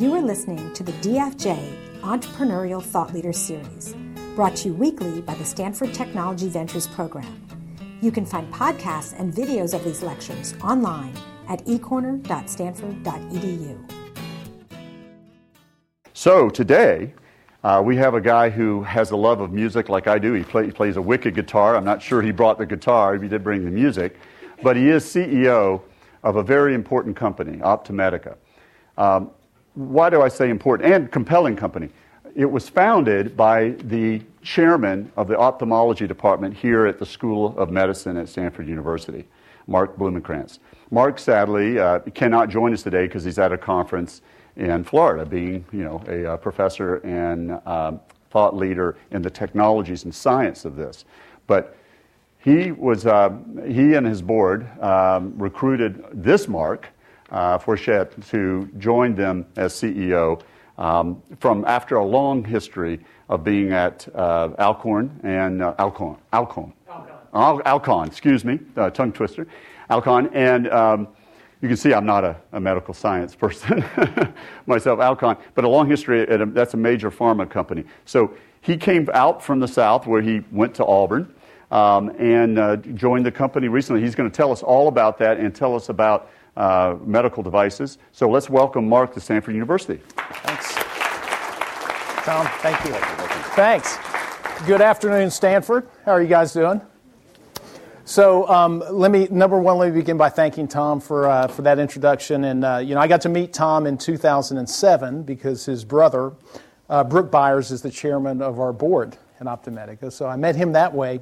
You are listening to the DFJ Entrepreneurial Thought Leader Series, brought to you weekly by the Stanford Technology Ventures Program. You can find podcasts and videos of these lectures online at ecorner.stanford.edu. So today, uh, we have a guy who has a love of music like I do. He, play, he, plays a wicked guitar. I'm not sure he brought the guitar, he did bring the music. But he is CEO of a very important company, OptiMedica. Um, why do I say important and compelling company? It was founded by the chairman of the ophthalmology department here at the School of Medicine at Stanford University, Mark Blumenkranz. Mark sadly uh, cannot join us today because he's at a conference in Florida, being you know a, uh, professor and um, thought leader in the technologies and science of this. But he was uh, he and his board um, recruited this Mark uh, to join them as CEO um, from after a long history of being at uh, Alcorn and uh, Alcorn, Alcorn, Alcon, Alcon, excuse me, uh, tongue twister, Alcon, and um, you can see I'm not a, a medical science person myself, Alcon, but a long history. A, that's a major pharma company. So he came out from the south where he went to Auburn. Um, and uh, joined the company recently. He's going to tell us all about that and tell us about uh, medical devices. So let's welcome Mark to Stanford University. Thanks. Tom, thank you. Thanks. Good afternoon, Stanford. How are you guys doing? So um, let me number one, let me begin by thanking Tom for uh, for that introduction. And uh, you know, I got to meet Tom in 2007 because his brother, uh, Brooke Byers, is the chairman of our board in OptiMedica. So I met him that way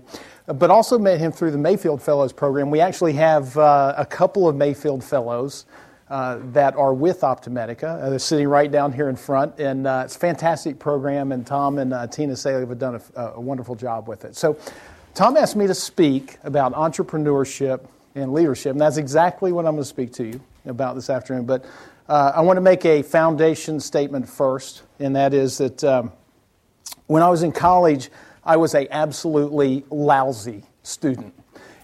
but also met him through the Mayfield Fellows program. We actually have uh, a couple of Mayfield Fellows uh, that are with OptiMedica. Uh, they're sitting right down here in front, and uh, it's a fantastic program, and Tom and uh, Tina Seelig have done a, a, wonderful job with it. So, Tom asked me to speak about entrepreneurship and leadership, and that's exactly what I'm going to speak to you about this afternoon. But uh, I want to make a foundation statement first, and that is that um, when I was in college, I was a absolutely lousy student.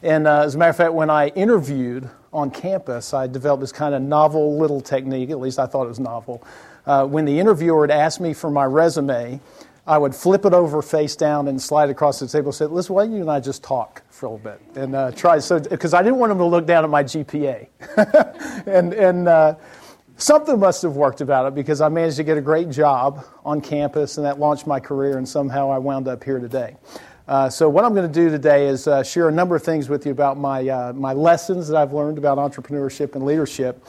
And uh, as a matter of fact, when I interviewed on campus, I developed this kind of novel little technique, at least I thought it was novel. Uh, when the interviewer would ask me for my resume, I would flip it over face down and slide across the table and say, listen, why don't you and I just talk for a little bit? And uh, try, so, because I didn't want them to look down at my GPA. and, and, uh, something must have worked about it because I managed to get a great job on campus and that launched my career, and somehow I wound up here today. Uh, so, what I'm going to do today is uh, share a number of things with you about my, uh, my lessons that I've learned about entrepreneurship and leadership.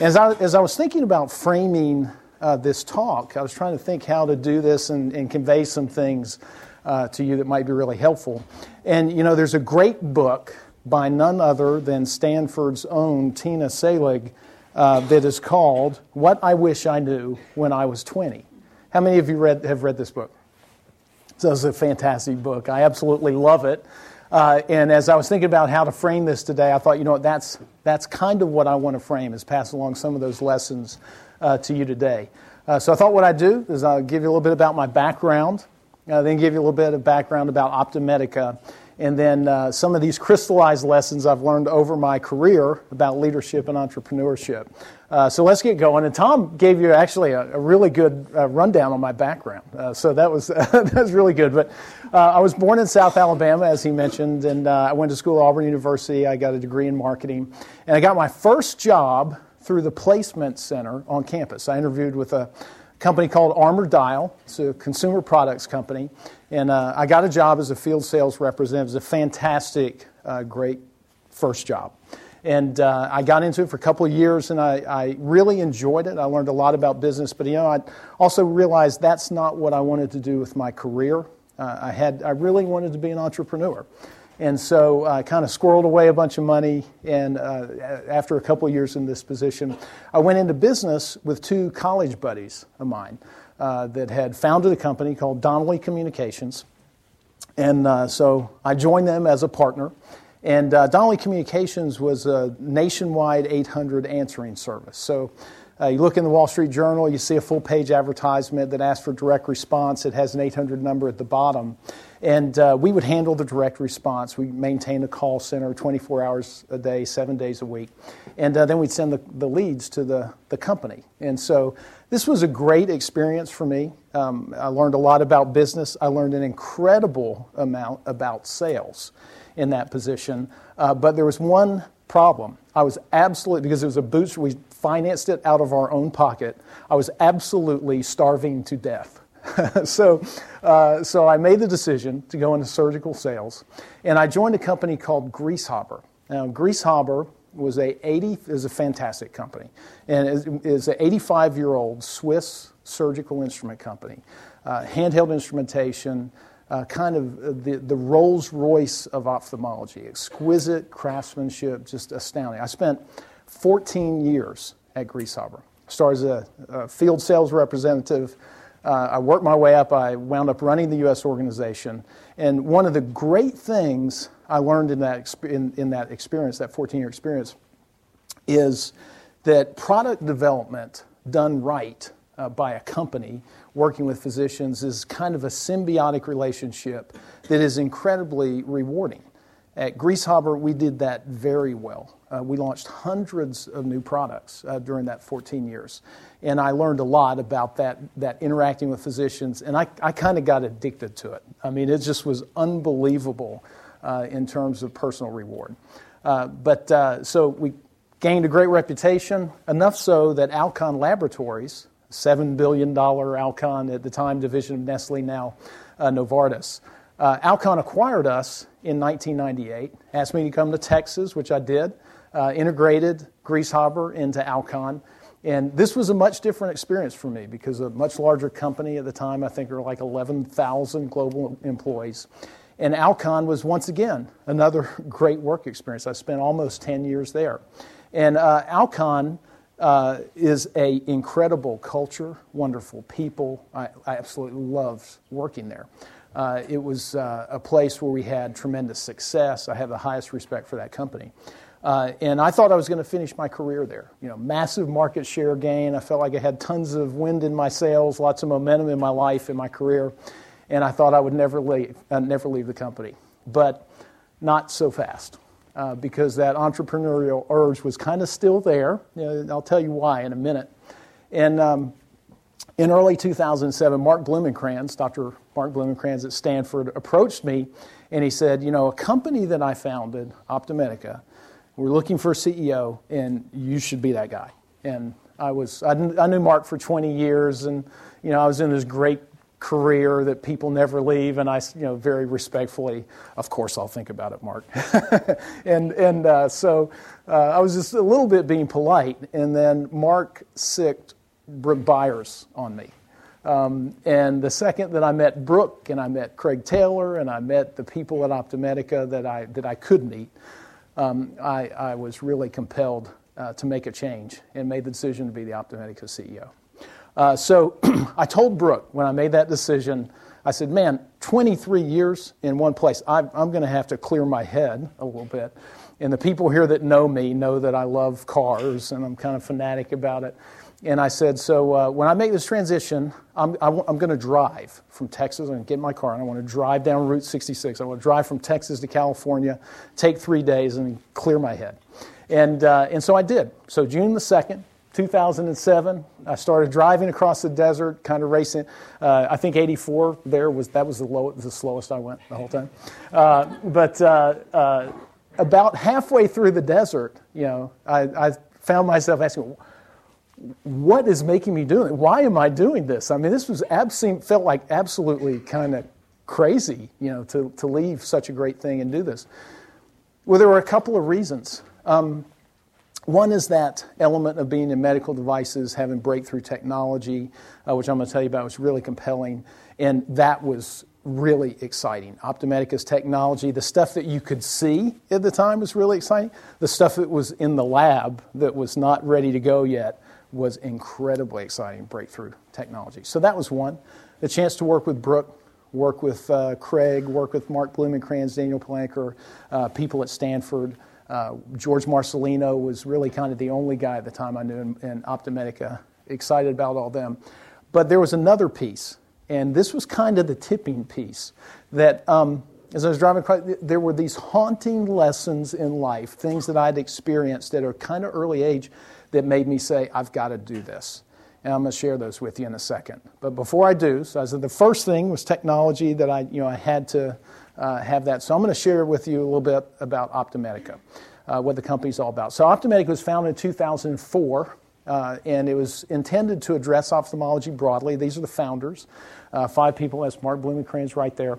As I, as I was thinking about framing uh, this talk, I was trying to think how to do this and, and convey some things uh, to you that might be really helpful. And, you know, there's a great book by none other than Stanford's own Tina Seelig uh, that is called What I Wish I Knew When I Was 20. How many of you read, have read this book? So it's a fantastic book. I absolutely love it. Uh, and as I was thinking about how to frame this today, I thought, you know what, that's, that's kind of what I want to frame, is pass along some of those lessons uh, to you today. Uh, so I thought what I'd do is I'll give you a little bit about my background, uh, then give you a little bit of background about OptiMedica, and then uh, some of these crystallized lessons I've learned over my career about leadership and entrepreneurship. Uh, so let's get going. And Tom gave you actually a, a really good uh, rundown on my background. Uh, so that was, that was really good. But uh, I was born in South Alabama, as he mentioned, and uh, I went to school at Auburn University. I got a degree in marketing. And I got my first job through the placement center on campus. I interviewed with a company called Armour Dial. It's a consumer products company. And uh, I got a job as a field sales representative. It was a fantastic, uh, great first job. And uh, I got into it for a couple of years and I, I, really enjoyed it. I learned a lot about business, but you know, I also realized that's not what I wanted to do with my career. Uh, I, had, I really wanted to be an entrepreneur. And so I kind of squirreled away a bunch of money. And uh, after a couple of years in this position, I went into business with two college buddies of mine uh, that had founded a company called Donnelly Communications. And uh, so I joined them as a partner. And uh, Donnelly Communications was a nationwide 800 answering service. So Uh, you look in the Wall Street Journal, you see a full page advertisement that asks for direct response. It has an 800 number at the bottom. And uh, we would handle the direct response. We maintain a call center 24 hours a day, seven days a week. And uh, then we'd send the, the leads to the, the company. And so this was a great experience for me. Um, I learned a lot about business. I learned an incredible amount about sales in that position. Uh, but there was one problem. I was absolutely, because it was a boost, we financed it out of our own pocket. I was absolutely starving to death. so, uh, so I made the decision to go into surgical sales, and I joined a company called Grieshaber. Now, Grieshaber was a 80 is a fantastic company, and is, an 85 year old Swiss surgical instrument company, uh, handheld instrumentation. Uh, kind of the, the Rolls Royce of ophthalmology, exquisite craftsmanship, just astounding. I spent 14 years at Grieshaber. Started as a, a field sales representative, uh, I worked my way up. I wound up running the U.S. organization. And one of the great things I learned in that, in, in that experience, that 14 year experience, is that product development done right uh, by a company working with physicians is kind of a symbiotic relationship that is incredibly rewarding. At Grieshaber, we did that very well. Uh, we launched hundreds of new products uh, during that 14 years. And I learned a lot about that, that interacting with physicians, and I, I kind of got addicted to it. I mean, it just was unbelievable uh, in terms of personal reward. Uh, but uh, so we gained a great reputation, enough so that Alcon Laboratories, $7 billion Alcon at the time division of Nestle, now uh, Novartis, Alcon acquired us in 1998, asked me to come to Texas, which I did, uh, integrated Grieshaber into Alcon. And this was a much different experience for me because a much larger company at the time, I think there were like 11,000 global employees. And Alcon was once again another great work experience. I spent almost 10 years there. And uh, Alcon uh, is an incredible culture, wonderful people. I, I absolutely loved working there. Uh, it was uh, a place where we had tremendous success. I have the highest respect for that company. Uh, and I thought I was going to finish my career there. You know, massive market share gain. I felt like I had tons of wind in my sails, lots of momentum in my life, in my career, and I thought I would never leave, uh, never leave the company. But not so fast, uh, because that entrepreneurial urge was kind of still there. You know, I'll tell you why in a minute. And um, in early 2007, Mark Blumenkranz, Dr. Mark Blumenkranz at Stanford, approached me and he said, You know, a company that I founded, OptiMedica, we're looking for a CEO, and you should be that guy. And I was, I, knew Mark for 20 years, and, you know, I was in this great career that people never leave, and I, you know, very respectfully, of course, I'll think about it, Mark. and and uh, so uh, I was just a little bit being polite, and then Mark sicked Brooke Byers on me. Um, and the second that I met Brooke and I met Craig Taylor and I met the people at OptiMedica that I, that I could meet, um, I, I, was really compelled uh, to make a change and made the decision to be the OptiMedica CEO. Uh, so I told Brooke when I made that decision, I said, man, 23 years in one place, I, I'm going to have to clear my head a little bit. And the people here that know me know that I love cars and I'm kind of fanatic about it. And I said, so uh, when I make this transition, I'm, I am going to drive from Texas. I'm going to get in my car and I want to drive down Route 66. I want to drive from Texas to California, take three days, and clear my head. And, uh, and so I did. So June the 2nd, 2007, I started driving across the desert, kind of racing. Uh, I think 84 there was that was the, low, the slowest I went the whole time. Uh, but uh, uh, about halfway through the desert, you know, I, I found myself asking, what is making me do it? Why am I doing this? I mean, this was abs- felt like absolutely kind of crazy, you know, to, to leave such a great thing and do this. Well, there were a couple of reasons. Um, one is that element of being in medical devices, having breakthrough technology, uh, which I'm going to tell you about, was really compelling, and that was really exciting. OptiMedica's technology, the stuff that you could see at the time was really exciting. The stuff that was in the lab that was not ready to go yet was incredibly exciting breakthrough technology. So that was one. The chance to work with Brooke, work with uh, Craig, work with Mark Blumenkranz, Daniel Palanker, uh, people at Stanford, Uh, George Marcellino was really kind of the only guy at the time I knew in, in OptiMedica, excited about all them. But there was another piece, and this was kind of the tipping piece that um, as I was driving across, there were these haunting lessons in life, things that I'd experienced at a kind of early age that made me say, I've got to do this. And I'm going to share those with you in a second. But before I do, so I said the first thing was technology that I, you know, I had to uh, have that. So I'm going to share with you a little bit about OptiMedica, uh, what the company's all about. So OptiMedica was founded in 2004. Uh, and it was intended to address ophthalmology broadly. These are the founders, uh, five people. That's Mark Blumenkranz right there.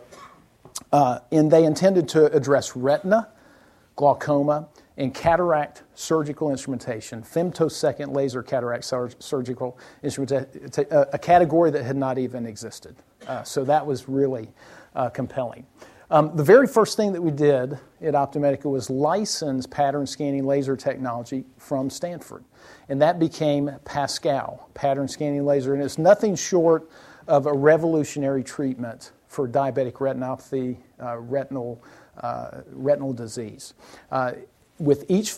Uh, and they intended to address retina, glaucoma, and cataract surgical instrumentation, femtosecond laser cataract sur- surgical instrumentation, a, a, category that had not even existed. Uh, so that was really uh, compelling. Um, the very first thing that we did at OptiMedica was license pattern scanning laser technology from Stanford. And that became Pascal, pattern scanning laser. And it's nothing short of a revolutionary treatment for diabetic retinopathy, uh, retinal, uh, retinal disease. With each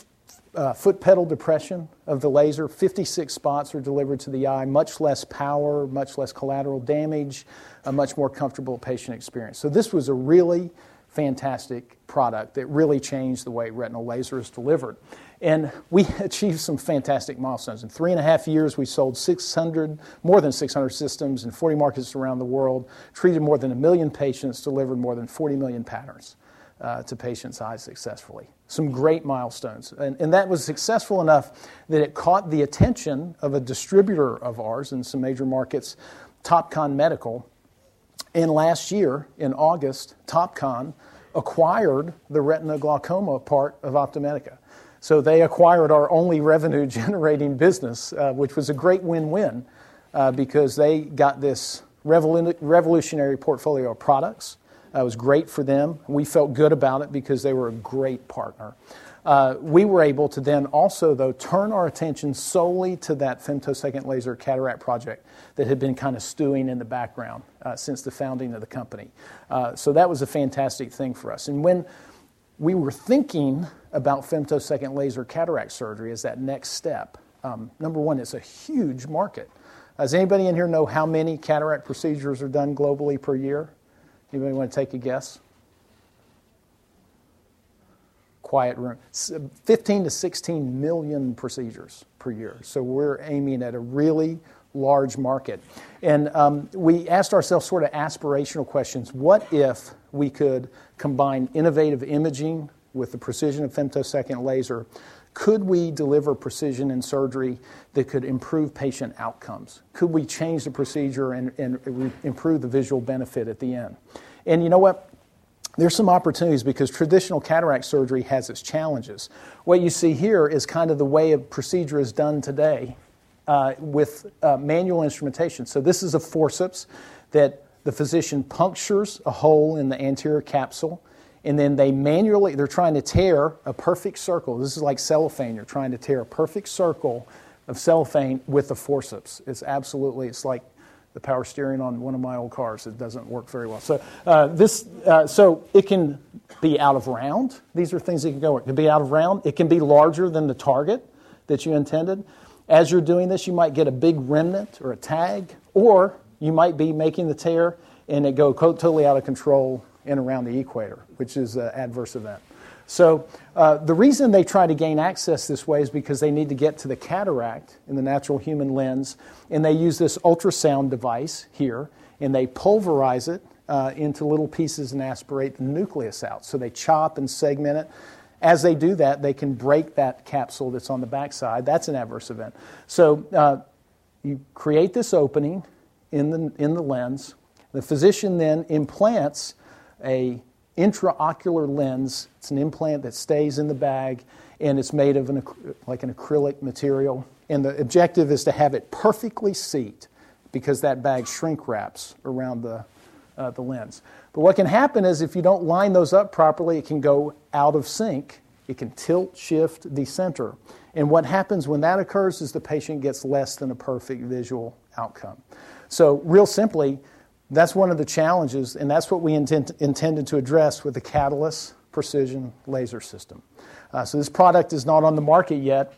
uh, foot pedal depression of the laser, 56 spots are delivered to the eye, much less power, much less collateral damage, a much more comfortable patient experience. So, this was a really fantastic product that really changed the way retinal laser is delivered. And we achieved some fantastic milestones. In three and a half years, we sold 600, more than 600 systems in 40 markets around the world, treated more than a million patients, delivered more than 40 million patterns uh, to patients' eyes successfully. Some great milestones. And, and that was successful enough that it caught the attention of a distributor of ours in some major markets, Topcon Medical. And last year, in August, Topcon acquired the retina glaucoma part of OptiMedica. So they acquired our only revenue generating business, uh, which was a great win win uh, because they got this revolutionary portfolio of products. It was great for them. We felt good about it because they were a great partner. Uh, we were able to then also, though, turn our attention solely to that femtosecond laser cataract project that had been kind of stewing in the background uh, since the founding of the company. Uh, so that was a fantastic thing for us. And when we were thinking about femtosecond laser cataract surgery as that next step. Um, number one, it's a huge market. Does anybody in here know how many cataract procedures are done globally per year? Anybody want to take a guess? Quiet room. 15 to 16 million procedures per year. So we're aiming at a really large market. And um, we asked ourselves sort of aspirational questions. What if we could combine innovative imaging with the precision of femtosecond laser? Could we deliver precision in surgery that could improve patient outcomes? Could we change the procedure and, and improve the visual benefit at the end? And you know what? there's some opportunities because traditional cataract surgery has its challenges. What you see here is kind of the way a procedure is done today uh, with uh, manual instrumentation. So this is a forceps that the physician punctures a hole in the anterior capsule, and then they manually, they're trying to tear a perfect circle. This is like cellophane. You're trying to tear a perfect circle of cellophane with the forceps. It's absolutely, it's like the power steering on one of my old cars. It doesn't work very well. So uh, this, uh, so it can be out of round. These are things that can go. It can be out of round. It can be larger than the target that you intended. As you're doing this, you might get a big remnant or a tag, or you might be making the tear and it go totally out of control and around the equator, which is an adverse event. So uh, the reason they try to gain access this way is because they need to get to the cataract in the natural human lens, and they use this ultrasound device here, and they pulverize it uh, into little pieces and aspirate the nucleus out. So they chop and segment it. As they do that, they can break that capsule that's on the backside. That's an adverse event. So uh, you create this opening in the, in the lens. The physician then implants a intraocular lens. It's an implant that stays in the bag, and it's made of an, like an acrylic material. And the objective is to have it perfectly seat because that bag shrink wraps around the, uh, the lens. But what can happen is if you don't line those up properly, it can go out of sync. It can tilt, shift, decenter. And what happens when that occurs is the patient gets less than a perfect visual outcome. So, real simply, that's one of the challenges, and that's what we intend, intended to address with the Catalyst Precision Laser System. Uh, so this product is not on the market yet,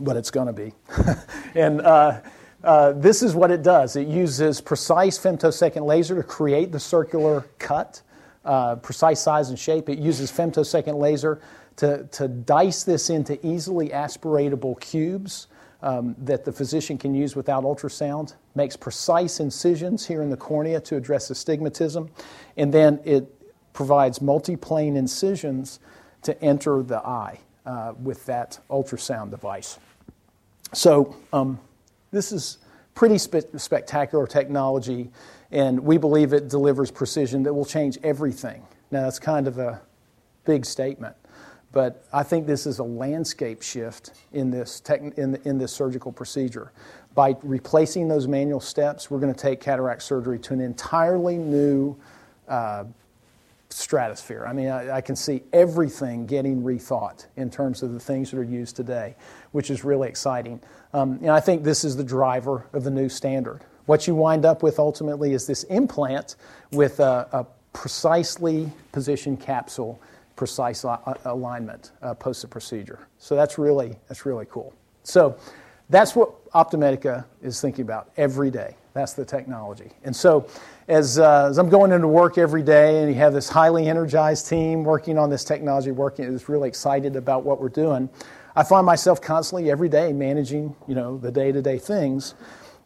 but it's going to be. and uh, uh, this is what it does it uses precise femtosecond laser to create the circular cut, uh, precise size and shape. It uses femtosecond laser to, to dice this into easily aspiratable cubes. Um, that the physician can use without ultrasound, makes precise incisions here in the cornea to address astigmatism, and then it provides multi-plane incisions to enter the eye uh, with that ultrasound device. So um, this is pretty spe- spectacular technology, and we believe it delivers precision that will change everything. Now that's kind of a big statement, but I think this is a landscape shift in this, tech, in, in this surgical procedure. By replacing those manual steps, we're going to take cataract surgery to an entirely new uh, stratosphere. I mean, I, I, can see everything getting rethought in terms of the things that are used today, which is really exciting. Um, and I think this is the driver of the new standard. What you wind up with ultimately is this implant with a, a precisely positioned capsule, precise alignment uh, post the procedure. So that's really that's really cool. So that's what OptiMedica is thinking about every day. That's the technology. And so as, uh, as I'm going into work every day and you have this highly energized team working on this technology, working is really excited about what we're doing, I find myself constantly every day managing, you know, the day-to-day things,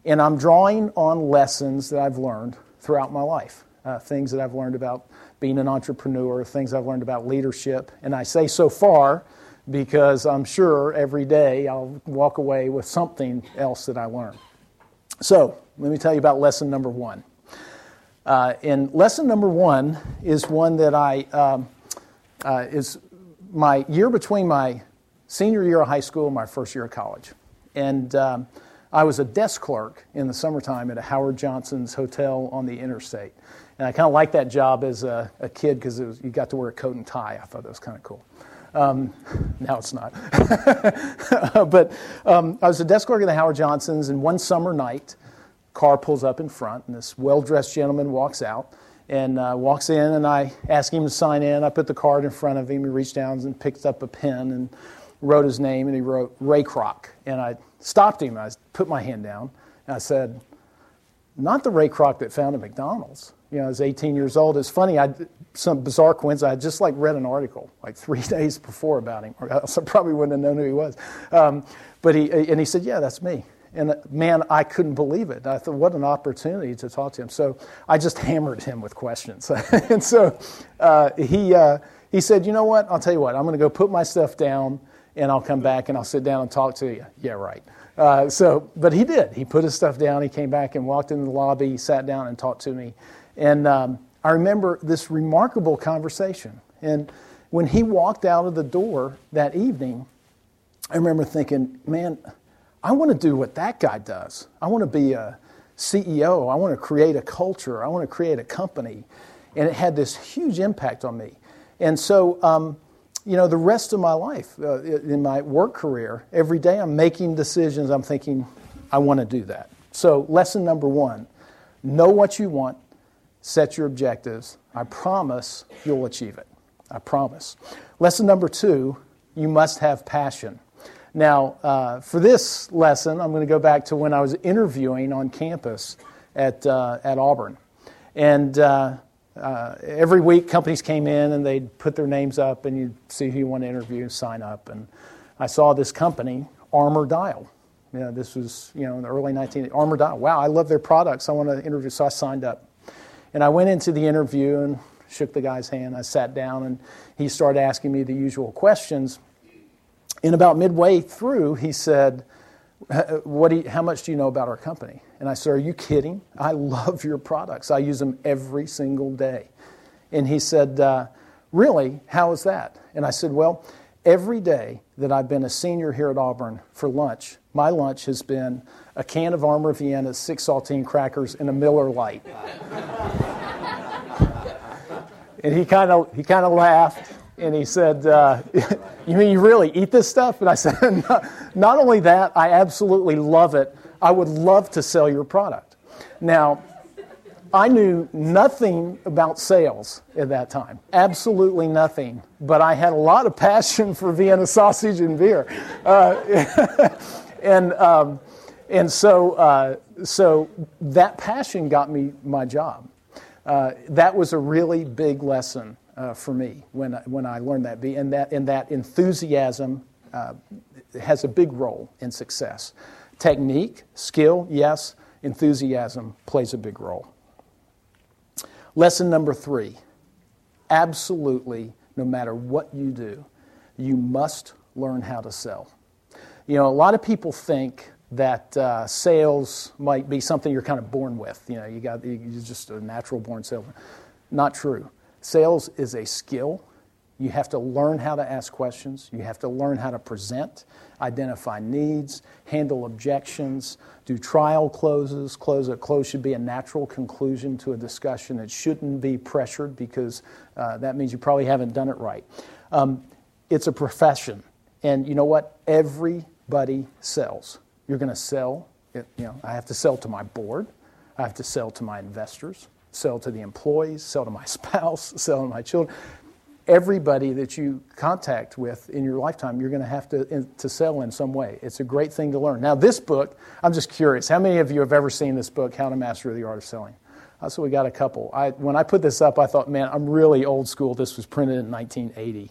and I'm drawing on lessons that I've learned throughout my life, uh, things that I've learned about being an entrepreneur, things I've learned about leadership, and I say so far because I'm sure every day I'll walk away with something else that I learned. So let me tell you about lesson number one. Uh, and lesson number one is one that I um, uh, is my year between my senior year of high school and my first year of college, and um, I was a desk clerk in the summertime at a Howard Johnson's hotel on the interstate, and I kind of liked that job as a, a kid because you got to wear a coat and tie. I thought that was kind of cool. Um, now it's not. but um, I was a desk clerk at the Howard Johnsons, and one summer night, car pulls up in front, and this well dressed gentleman walks out and uh, walks in, and I ask him to sign in. I put the card in front of him. He reached down and picked up a pen and wrote his name, and he wrote Ray Kroc. And I stopped him. I put my hand down, and I said, Not the Ray Kroc that founded McDonald's. You know, I was 18 years old. It's funny, I some bizarre coincidence. I just like read an article like three days before about him, or else I probably wouldn't have known who he was. Um, but he and he said, "Yeah, that's me." And uh, man, I couldn't believe it. I thought, what an opportunity to talk to him. So I just hammered him with questions. and so uh, he, uh, he said, You know what? I'll tell you what, I'm going to go put my stuff down and I'll come back and I'll sit down and talk to you. Yeah, right. Uh, so, but he did. He put his stuff down. He came back and walked into the lobby, sat down and talked to me. And um, I remember this remarkable conversation. And when he walked out of the door that evening, I remember thinking, man, I want to do what that guy does. I want to be a CEO. I want to create a culture. I want to create a company. And it had this huge impact on me. And so, um, you know, the rest of my life, uh, in my work career, every day I'm making decisions. I'm thinking, I want to do that. So, lesson number one know what you want, set your objectives. I promise you'll achieve it. I promise. Lesson number two you must have passion. Now, uh, for this lesson, I'm going to go back to when I was interviewing on campus at, uh, at Auburn. And uh, uh every week, companies came in and they'd put their names up, and you'd see who you want to interview, sign up. And I saw this company, Armour Dial. You know, this was you know in the early 19 Armour Dial. Wow, I love their products. I want to interview, so I signed up. And I went into the interview and shook the guy's hand. I sat down, and he started asking me the usual questions. And about midway through, he said, what you, How much do you know about our company? And I said, Are you kidding? I love your products. I use them every single day. And he said, uh, Really? How is that? And I said, Well, every day that I've been a senior here at Auburn for lunch, my lunch has been a can of Armour Vienna, six saltine crackers, and a Miller Lite. and he kind of he kind of laughed and he said, uh, You mean you really eat this stuff? And I said, not only that, I absolutely love it. I would love to sell your product. Now, I knew nothing about sales at that time, absolutely nothing. But I had a lot of passion for Vienna sausage and beer, uh, and um, and so uh, so that passion got me my job. Uh, that was a really big lesson uh, for me when when I learned that. And that and that enthusiasm uh, has a big role in success. Technique, skill, yes. Enthusiasm plays a big role. Lesson number three absolutely, no matter what you do, you must learn how to sell. You know, a lot of people think that uh, sales might be something you're kind of born with. You know, you got you're just a natural born salesman. Not true. Sales is a skill. You have to learn how to ask questions. You have to learn how to present, identify needs, handle objections, do trial closes. Close a close should be a natural conclusion to a discussion. It shouldn't be pressured because uh, that means you probably haven't done it right. Um, it's a profession, and you know what? Everybody sells. You're going to sell. It, you know, I have to sell to my board. I have to sell to my investors sell to the employees, sell to my spouse, sell to my children. Everybody that you contact with in your lifetime, you're going to have to, to sell in some way. It's a great thing to learn. Now, this book, I'm just curious how many of you have ever seen this book, How to Master the Art of Selling? Uh, so we got a couple. I, when I put this up, I thought, man, I'm really old school. This was printed in 1980.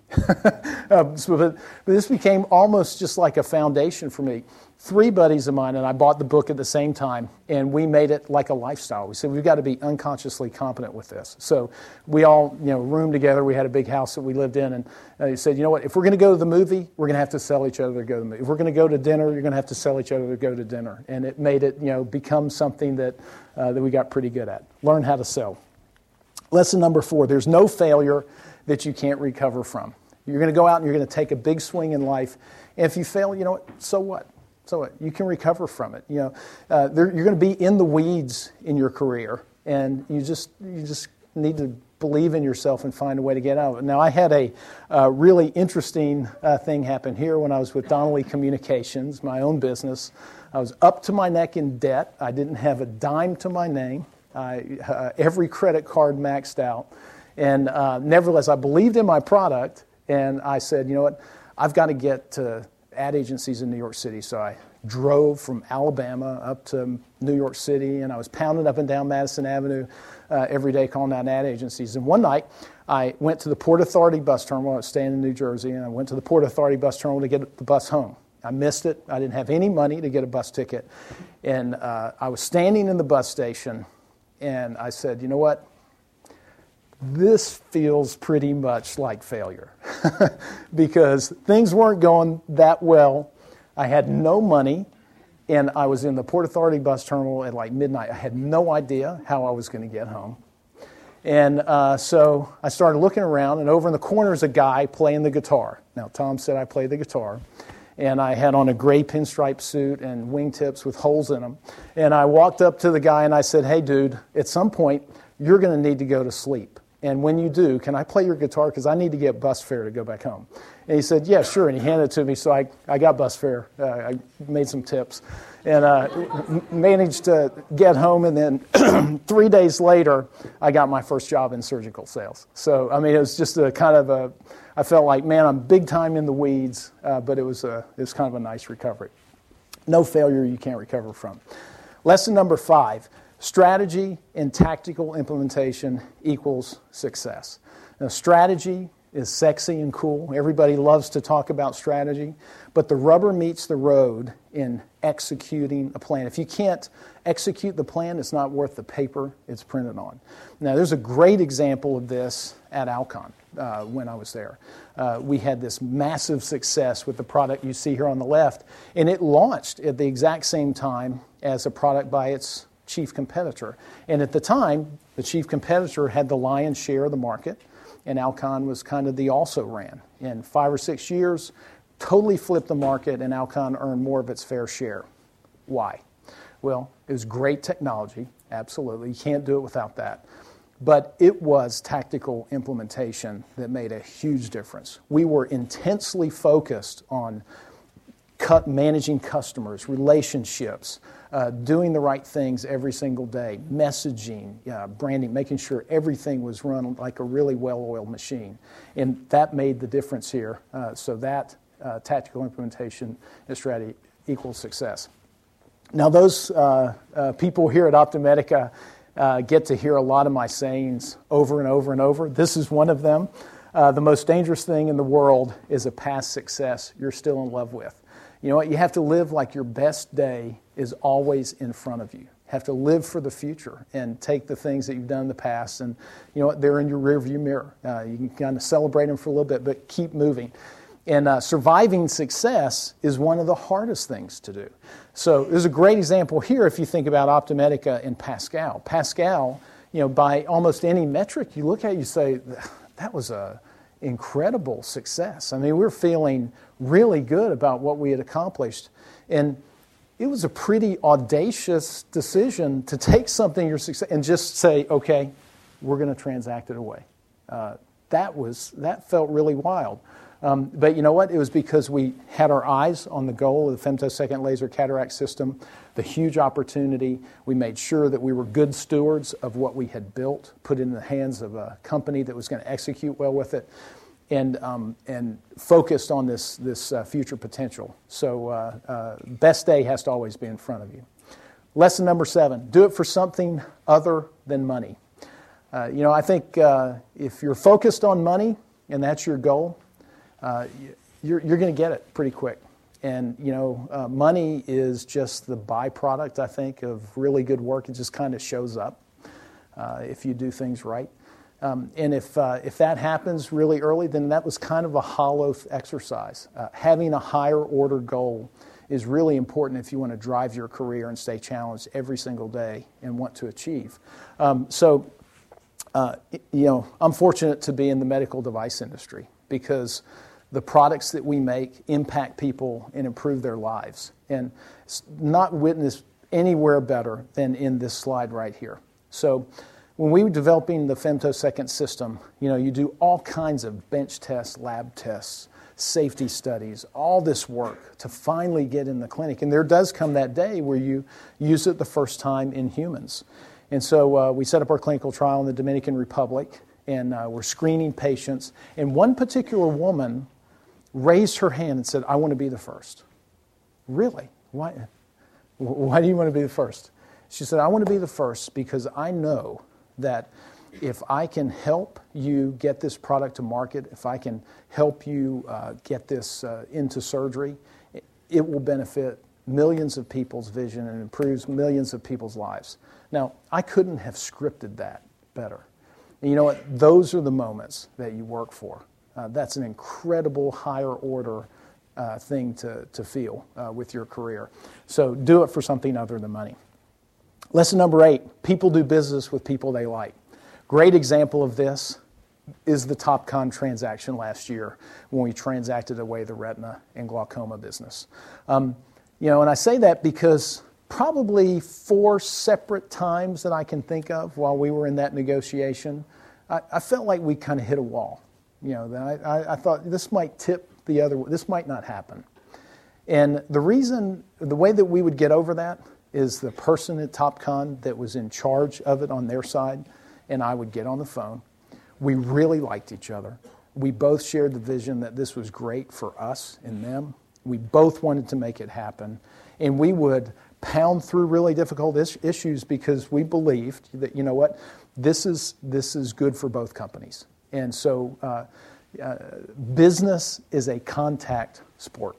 um, so, but, but this became almost just like a foundation for me three buddies of mine and I bought the book at the same time, and we made it like a lifestyle. We said we've got to be unconsciously competent with this. So we all, you know, roomed together. We had a big house that we lived in, and they said, you know what? If we're going to go to the movie, we're going to have to sell each other to go to the movie. If we're going to go to dinner, you're going to have to sell each other to go to dinner. And it made it, you know, become something that uh, that we got pretty good at. Learn how to sell. Lesson number four: There's no failure that you can't recover from. You're going to go out and you're going to take a big swing in life. And if you fail, you know what? So what? So you can recover from it. You know, uh, you're going to be in the weeds in your career, and you just you just need to believe in yourself and find a way to get out of it. Now, I had a uh, really interesting uh, thing happen here when I was with Donnelly Communications, my own business. I was up to my neck in debt. I didn't have a dime to my name. I, uh, every credit card maxed out. And uh, nevertheless, I believed in my product, and I said, you know what, I've got to get to ad agencies in New York City. So I drove from Alabama up to New York City, and I was pounding up and down Madison Avenue uh, every day calling out ad agencies. And one night, I went to the Port Authority bus terminal. I was staying in New Jersey, and I went to the Port Authority bus terminal to get the bus home. I missed it. I didn't have any money to get a bus ticket. And uh, I was standing in the bus station, and I said, you know what? This feels pretty much like failure because things weren't going that well. I had no money, and I was in the Port Authority bus terminal at like midnight. I had no idea how I was going to get home. And uh, so I started looking around, and over in the corner is a guy playing the guitar. Now, Tom said I play the guitar. And I had on a gray pinstripe suit and wingtips with holes in them. And I walked up to the guy and I said, Hey, dude, at some point, you're going to need to go to sleep. And when you do, can I play your guitar? Because I need to get bus fare to go back home. And he said, Yeah, sure. And he handed it to me. So I, I got bus fare. Uh, I made some tips and uh, managed to get home. And then three days later, I got my first job in surgical sales. So, I mean, it was just a kind of a, I felt like, man, I'm big time in the weeds, uh, but it was, a, it was kind of a nice recovery. No failure you can't recover from. Lesson number five Strategy and tactical implementation equals success. Now, strategy is sexy and cool. Everybody loves to talk about strategy, but the rubber meets the road in executing a plan. If you can't execute the plan, it's not worth the paper it's printed on. Now, there's a great example of this at Alcon uh, when I was there. Uh, we had this massive success with the product you see here on the left, and it launched at the exact same time as a product by its chief competitor. And at the time, the chief competitor had the lion's share of the market, and Alcon was kind of the also ran. In five or six years, totally flipped the market, and Alcon earned more of its fair share. Why? Well, it was great technology, absolutely. You can't do it without that. But it was tactical implementation that made a huge difference. We were intensely focused on cut, managing customers, relationships, uh, doing the right things every single day, messaging, uh, branding, making sure everything was run like a really well oiled machine. And that made the difference here. Uh, so that uh, tactical implementation and strategy equals success. Now, those uh, people here at OptiMedica get to hear a lot of my sayings over and over and over. This is one of them. the most dangerous thing in the world is a past success you're still in love with. You know what? You have to live like your best day is always in front of you. you have to live for the future and take the things that you've done in the past. And you know what? They're in your rearview mirror. Uh, you can kind of celebrate them for a little bit but keep moving. And uh, surviving success is one of the hardest things to do. So there's a great example here if you think about OptiMedica and pascal. Pascal you know by almost any metric you look at you say that was a incredible success i mean we're feeling really good about what we had accomplished and it was a pretty audacious decision to take something you're success and just say, okay, we're going to transact it away. Uh, that was that felt really wild. Um, but you know what? It was because we had our eyes on the goal of the femtosecond laser cataract system, the huge opportunity. We made sure that we were good stewards of what we had built, put in the hands of a company that was going to execute well with it and, um, and focused on this, this uh, future potential. So, uh, uh, best day has to always be in front of you. Lesson number seven do it for something other than money. Uh, you know, I think uh, if you're focused on money and that's your goal, uh, you're, you're going to get it pretty quick. And, you know, money is just the byproduct, I think, of really good work. It just kind of shows up if you do things right. Um, and if, uh, if that happens really early, then that was kind of a hollow exercise. Uh, having a higher order goal is really important if you want to drive your career and stay challenged every single day and want to achieve. Um, so, uh, you know, I'm fortunate to be in the medical device industry because the products that we make impact people and improve their lives. And it's not witnessed anywhere better than in this slide right here. So, when we were developing the femtosecond system, you know, you do all kinds of bench tests, lab tests, safety studies, all this work to finally get in the clinic. And there does come that day where you use it the first time in humans. And so uh, we set up our clinical trial in the Dominican Republic, and uh, we're screening patients. And one particular woman raised her hand and said, I want to be the first. Really? Why, why do you want to be the first? She said, I want to be the first because I know that if I can help you get this product to market, if I can help you uh, get this uh, into surgery, it will benefit millions of people's vision and improves millions of people's lives. Now, I couldn't have scripted that better. And you know what? Those are the moments that you work for. Uh, that's an incredible higher order uh, thing to, to feel uh, with your career. So do it for something other than money. Lesson number eight people do business with people they like. Great example of this is the Topcon transaction last year when we transacted away the retina and glaucoma business. Um, you know, and I say that because probably four separate times that I can think of while we were in that negotiation, I, I felt like we kind of hit a wall. You know, I, I, thought this might tip the other, way, this might not happen. And the reason, the way that we would get over that is the person at TopCon that was in charge of it on their side, and I would get on the phone. We really liked each other. We both shared the vision that this was great for us and them. We both wanted to make it happen. And we would pound through really difficult is- issues because we believed that, you know what, this is, this is good for both companies. And so uh, uh, business is a contact sport.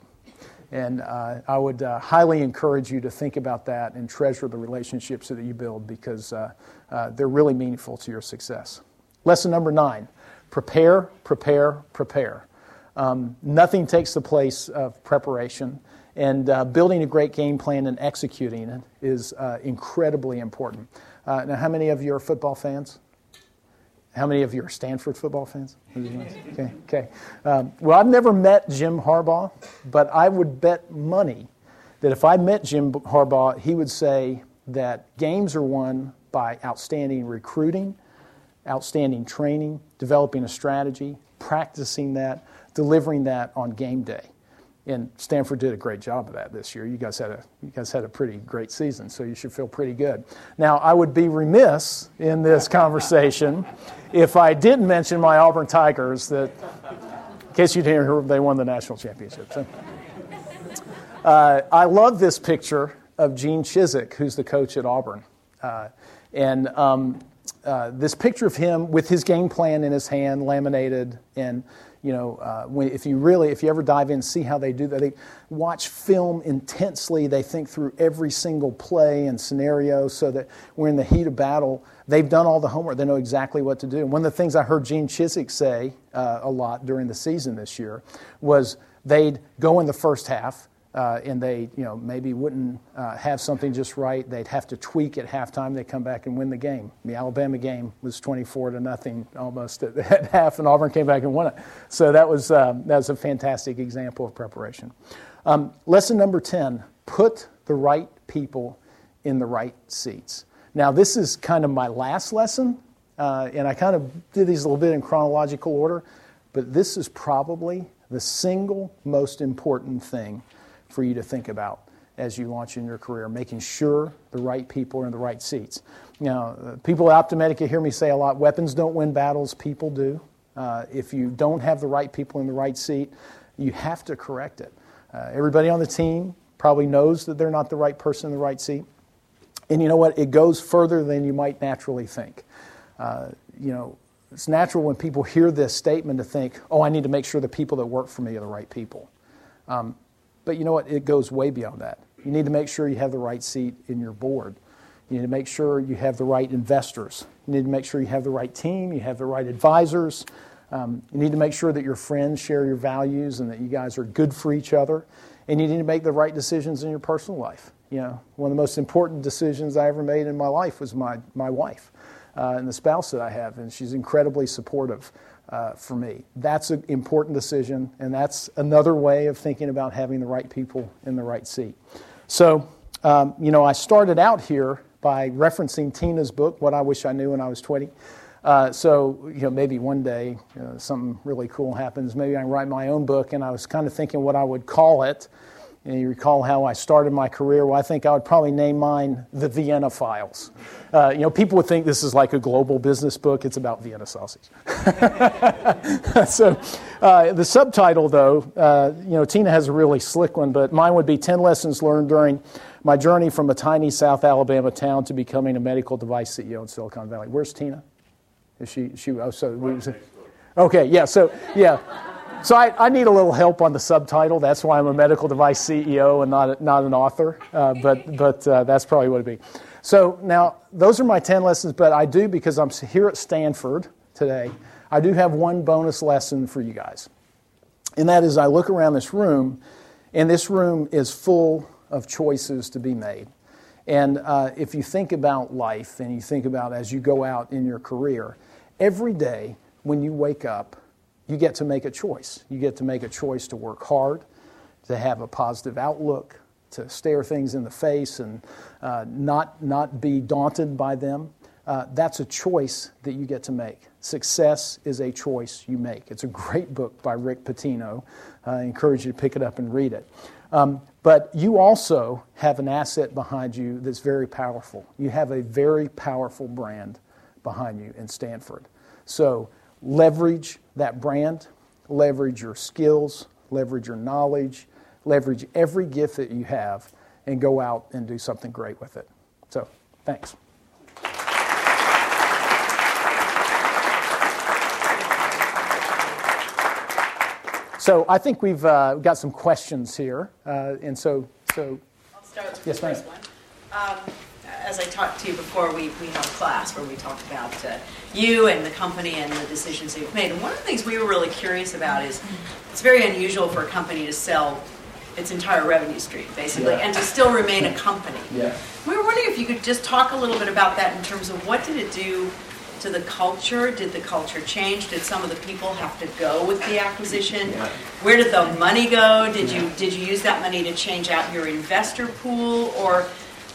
And uh, I would uh, highly encourage you to think about that and treasure the relationships that you build because uh, uh, they're really meaningful to your success. Lesson number nine prepare, prepare, prepare. Um, nothing takes the place of preparation, and uh, building a great game plan and executing it is uh, incredibly important. now, how many of you are football fans? How many of you are Stanford football fans? Okay, okay. Um, well, I've never met Jim Harbaugh, but I would bet money that if I met Jim Harbaugh, he would say that games are won by outstanding recruiting, outstanding training, developing a strategy, practicing that, delivering that on game day. And Stanford did a great job of that this year. You guys had a you guys had a pretty great season, so you should feel pretty good. Now, I would be remiss in this conversation if I didn't mention my Auburn Tigers. That, in case you didn't hear, they won the national championship. So, uh, I love this picture of Gene Chizik, who's the coach at Auburn, uh, and. Um, uh, this picture of him with his game plan in his hand, laminated, and you know, uh, when, if you really, if you ever dive in see how they do that, they watch film intensely. They think through every single play and scenario so that we're in the heat of battle. They've done all the homework. They know exactly what to do. And one of the things I heard Gene Chizik say uh, a lot during the season this year was they'd go in the first half uh, and they, you know, maybe wouldn't uh, have something just right. They'd have to tweak at halftime. They'd come back and win the game. The Alabama game was 24 to nothing almost at, at half, and Auburn came back and won it. So that was um, that was a fantastic example of preparation. Um, lesson number 10: put the right people in the right seats. Now this is kind of my last lesson, uh, and I kind of did these a little bit in chronological order, but this is probably the single most important thing for you to think about as you launch in your career, making sure the right people are in the right seats. Now, people at OptiMedica hear me say a lot weapons don't win battles, people do. Uh, if you don't have the right people in the right seat, you have to correct it. Uh, everybody on the team probably knows that they're not the right person in the right seat. And you know what? It goes further than you might naturally think. Uh, you know, it's natural when people hear this statement to think, oh, I need to make sure the people that work for me are the right people. Um, but you know what? It goes way beyond that. You need to make sure you have the right seat in your board. You need to make sure you have the right investors. You need to make sure you have the right team, you have the right advisors. Um, you need to make sure that your friends share your values and that you guys are good for each other. And you need to make the right decisions in your personal life. You know, one of the most important decisions I ever made in my life was my, my wife uh, and the spouse that I have, and she's incredibly supportive uh, for me. That's an important decision, and that's another way of thinking about having the right people in the right seat. So, um, you know, I started out here by referencing Tina's book, What I Wish I Knew When I Was 20. Uh, so, you know, maybe one day uh, something really cool happens. Maybe I write my own book, and I was kind of thinking what I would call it. And you recall how I started my career? Well, I think I would probably name mine The Vienna Files. Uh, you know, people would think this is like a global business book. It's about Vienna sausage. so, uh, the subtitle, though, uh, you know, Tina has a really slick one, but mine would be 10 Lessons Learned During My Journey from a Tiny South Alabama Town to Becoming a Medical Device CEO in Silicon Valley. Where's Tina? Is she, she, oh, so, we, okay, yeah, so, yeah. So I, I, need a little help on the subtitle. That's why I'm a medical device CEO and not, not an author. Uh, but but uh, that's probably what it'd be. So now those are my 10 lessons, but I do, because I'm here at Stanford today, I do have one bonus lesson for you guys. And that is I look around this room, and this room is full of choices to be made. And uh, if you think about life and you think about as you go out in your career, every day when you wake up, you get to make a choice. You get to make a choice to work hard, to have a positive outlook, to stare things in the face and uh, not, not be daunted by them. Uh, that's a choice that you get to make. Success is a choice you make. It's a great book by Rick Pitino. I encourage you to pick it up and read it. Um, but you also have an asset behind you that's very powerful. You have a very powerful brand behind you in Stanford. So leverage that brand, leverage your skills, leverage your knowledge, leverage every gift that you have, and go out and do something great with it. So, thanks. So I think we've uh, got some questions here, uh, and so so. I'll start with yes, the first one. Um, as I talked to you before, we, we have a class where we talked about uh, you and the company and the decisions that you've made. And one of the things we were really curious about is it's very unusual for a company to sell its entire revenue stream, basically, yeah. and to still remain a company. Yeah. We were wondering if you could just talk a little bit about that in terms of what did it do to the culture? Did the culture change? Did some of the people have to go with the acquisition? Yeah. Where did the money go? Did yeah. you did you use that money to change out your investor pool or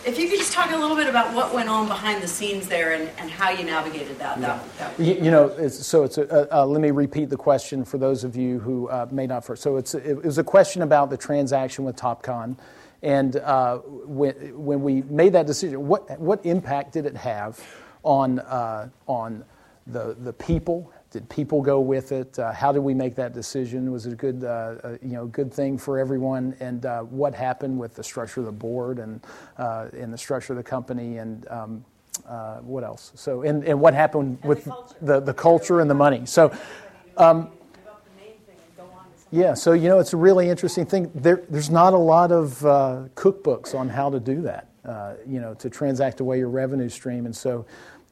if you could just talk a little bit about what went on behind the scenes there and, and how you navigated that. that, that you, you, know, it's, so it's a, uh, let me repeat the question for those of you who uh, may not. First. So it's, it was a question about the transaction with Topcon. And uh, when, when we made that decision, what, what impact did it have on, uh, on the, the people did people go with it? Uh, how did we make that decision? Was it a good, uh, uh, you know, good thing for everyone? And uh, what happened with the structure of the board and, uh, and the structure of the company and um, uh, what else? So, and, and what happened and with the culture. The, the culture and the money? So, um, yeah, so you know, it's a really interesting thing. There, there's not a lot of cookbooks on how to do that. you know, to transact away your revenue stream, and so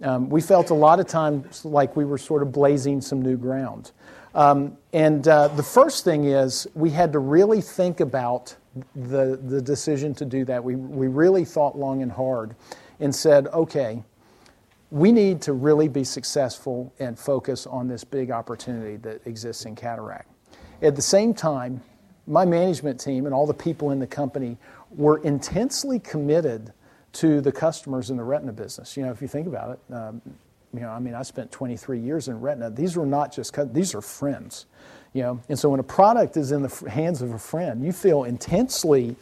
um, we felt a lot of times like we were sort of blazing some new ground. Um, and uh, the first thing is we had to really think about the, the decision to do that. We, we really thought long and hard and said, okay, we need to really be successful and focus on this big opportunity that exists in cataract. At the same time, my management team and all the people in the company were intensely committed to the customers in the retina business. You know, if you think about it, um, you know, I mean, I spent 23 years in retina. These were not just these are friends, you know. And so when a product is in the hands of a friend, you feel intensely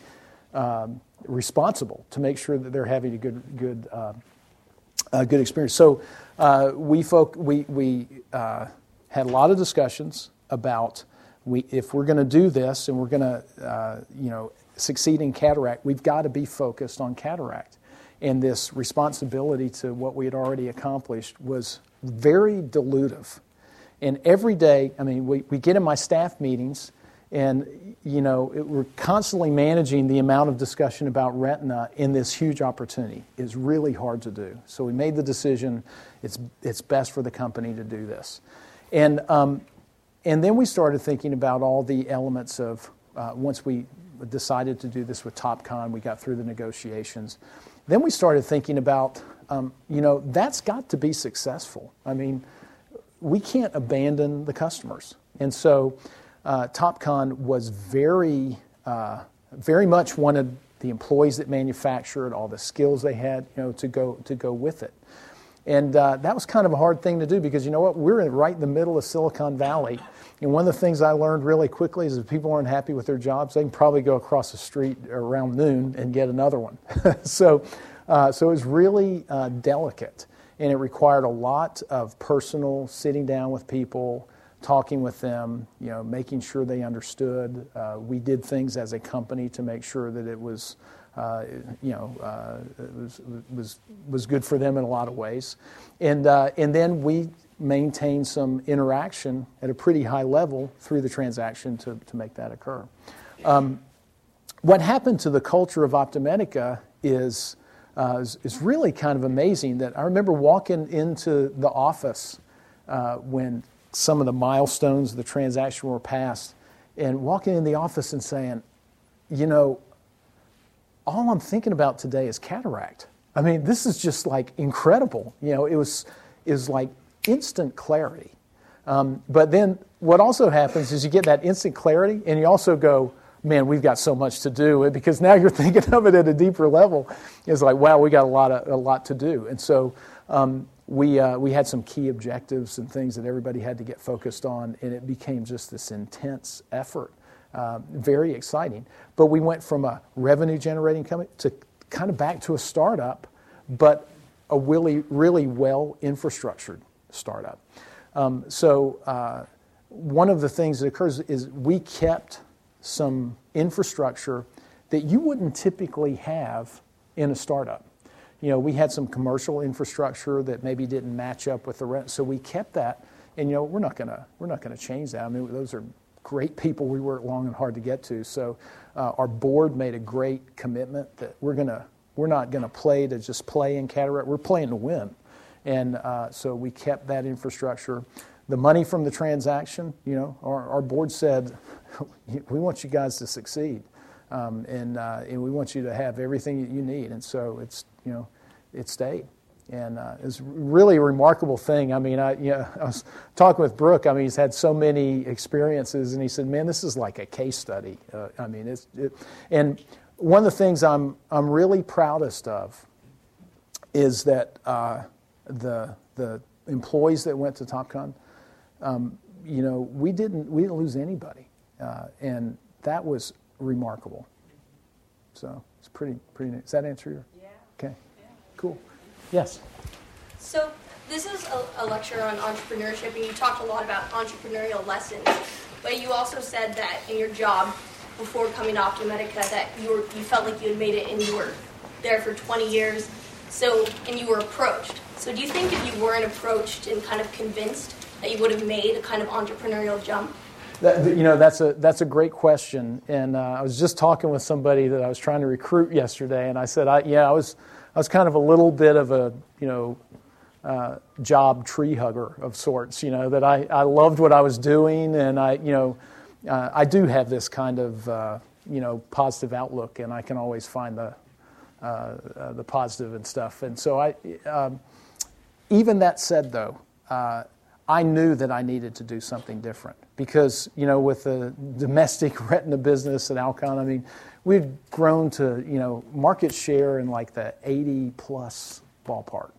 um, responsible to make sure that they're having a good good uh, a good experience. So uh, we folk we we uh, had a lot of discussions about we if we're going to do this and we're going to uh, you know succeed in cataract, we've got to be focused on cataract and this responsibility to what we had already accomplished was very dilutive. And every day, I mean, we, we get in my staff meetings, and you know, it, we're constantly managing the amount of discussion about retina in this huge opportunity. It's really hard to do. So we made the decision it's, it's best for the company to do this. And, um, and then we started thinking about all the elements of, uh, once we decided to do this with TopCon, we got through the negotiations. Then we started thinking about, um, you know, that's got to be successful. I mean, we can't abandon the customers. And so uh, TopCon was very, uh, very much wanted the employees that manufactured, all the skills they had, you know, to go, to go with it. And uh, that was kind of a hard thing to do because you know what? We're right in the middle of Silicon Valley. And one of the things I learned really quickly is if people aren't happy with their jobs, they can probably go across the street around noon and get another one. so, uh, so it was really uh, delicate. And it required a lot of personal sitting down with people, talking with them, you know, making sure they understood. Uh, we did things as a company to make sure that it was uh, you know, uh, was, was, was good for them in a lot of ways. And, uh, and then we maintained some interaction at a pretty high level through the transaction to, to make that occur. Um, what happened to the culture of OptiMedica is, uh, is, is, really kind of amazing that I remember walking into the office uh, when some of the milestones of the transaction were passed and walking in the office and saying, you know, all I'm thinking about today is cataract. I mean, this is just like incredible. You know, it was, was like instant clarity. Um, but then what also happens is you get that instant clarity and you also go, man, we've got so much to do. Because now you're thinking of it at a deeper level. It's like, wow, we got a lot, of, a lot to do. And so um, we, uh, we had some key objectives and things that everybody had to get focused on, and it became just this intense effort uh, very exciting. But we went from a revenue generating company to kind of back to a startup, but a really, really well infrastructured startup. Um, so, uh, one of the things that occurs is we kept some infrastructure that you wouldn't typically have in a startup. You know, we had some commercial infrastructure that maybe didn't match up with the rent, so we kept that. And you know, we're not gonna we're not gonna change that. I mean, those are great people we worked long and hard to get to. So uh, our board made a great commitment that we're gonna we're not going to play to just play in cataract. We're playing to win, and uh, so we kept that infrastructure. The money from the transaction, you know, our, our board said, we want you guys to succeed, um, and uh, and we want you to have everything that you need, and so it's you know, it stayed. And uh, it's really a remarkable thing. I mean, I, you know, I was talking with Brooke. I mean, he's had so many experiences, and he said, "Man, this is like a case study." Uh, I mean, it's it, and one of the things I'm, I'm really proudest of is that uh, the, the employees that went to TopCon, um, you know, we didn't, we didn't lose anybody. Uh, and that was remarkable. So it's pretty, pretty neat. Does that answer your? Yeah. Okay. Yeah. Cool. Yes. So this is a, a, lecture on entrepreneurship, and you talked a lot about entrepreneurial lessons. But you also said that in your job before coming to OptiMedica, that you were, you felt like you had made it, and you were there for 20 years. So and you were approached. So do you think if you weren't approached and kind of convinced that you would have made a kind of entrepreneurial jump? That, you know, that's a, that's a great question. And uh, I was just talking with somebody that I was trying to recruit yesterday, and I said, I, yeah, I was, I was kind of a little bit of a, you know, uh, job tree hugger of sorts, you know, that I, I loved what I was doing, and I, you know, uh, I do have this kind of, uh, you know, positive outlook, and I can always find the, uh, uh, the positive and stuff. And so I, um, even that said, though, uh, I knew that I needed to do something different because, you know, with the domestic retina business at Alcon, I mean, we'd grown to, you know, market share in like the 80 plus ballpark.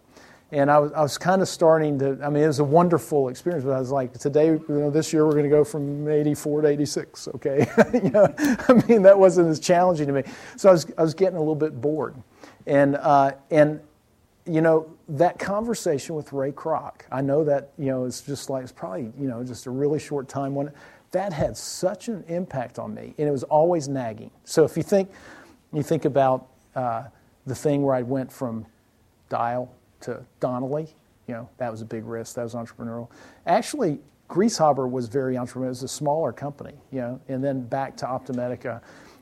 And I was, I was kind of starting to, I mean, it was a wonderful experience, but I was like, today, you know, this year we're going to go from 84 to 86, okay? you know, I mean, that wasn't as challenging to me. So I was, I was getting a little bit bored. And, uh, and you know, that conversation with Ray Kroc, I know that, you know, it's just like, it's probably, you know, just a really short time when that had such an impact on me, and it was always nagging. So if you think, you think about uh, the thing where I went from Dial to Donnelly, you know, that was a big risk, that was entrepreneurial. Actually, Grieshaber was very entrepreneurial, it was a smaller company, you know, and then back to OptiMedica.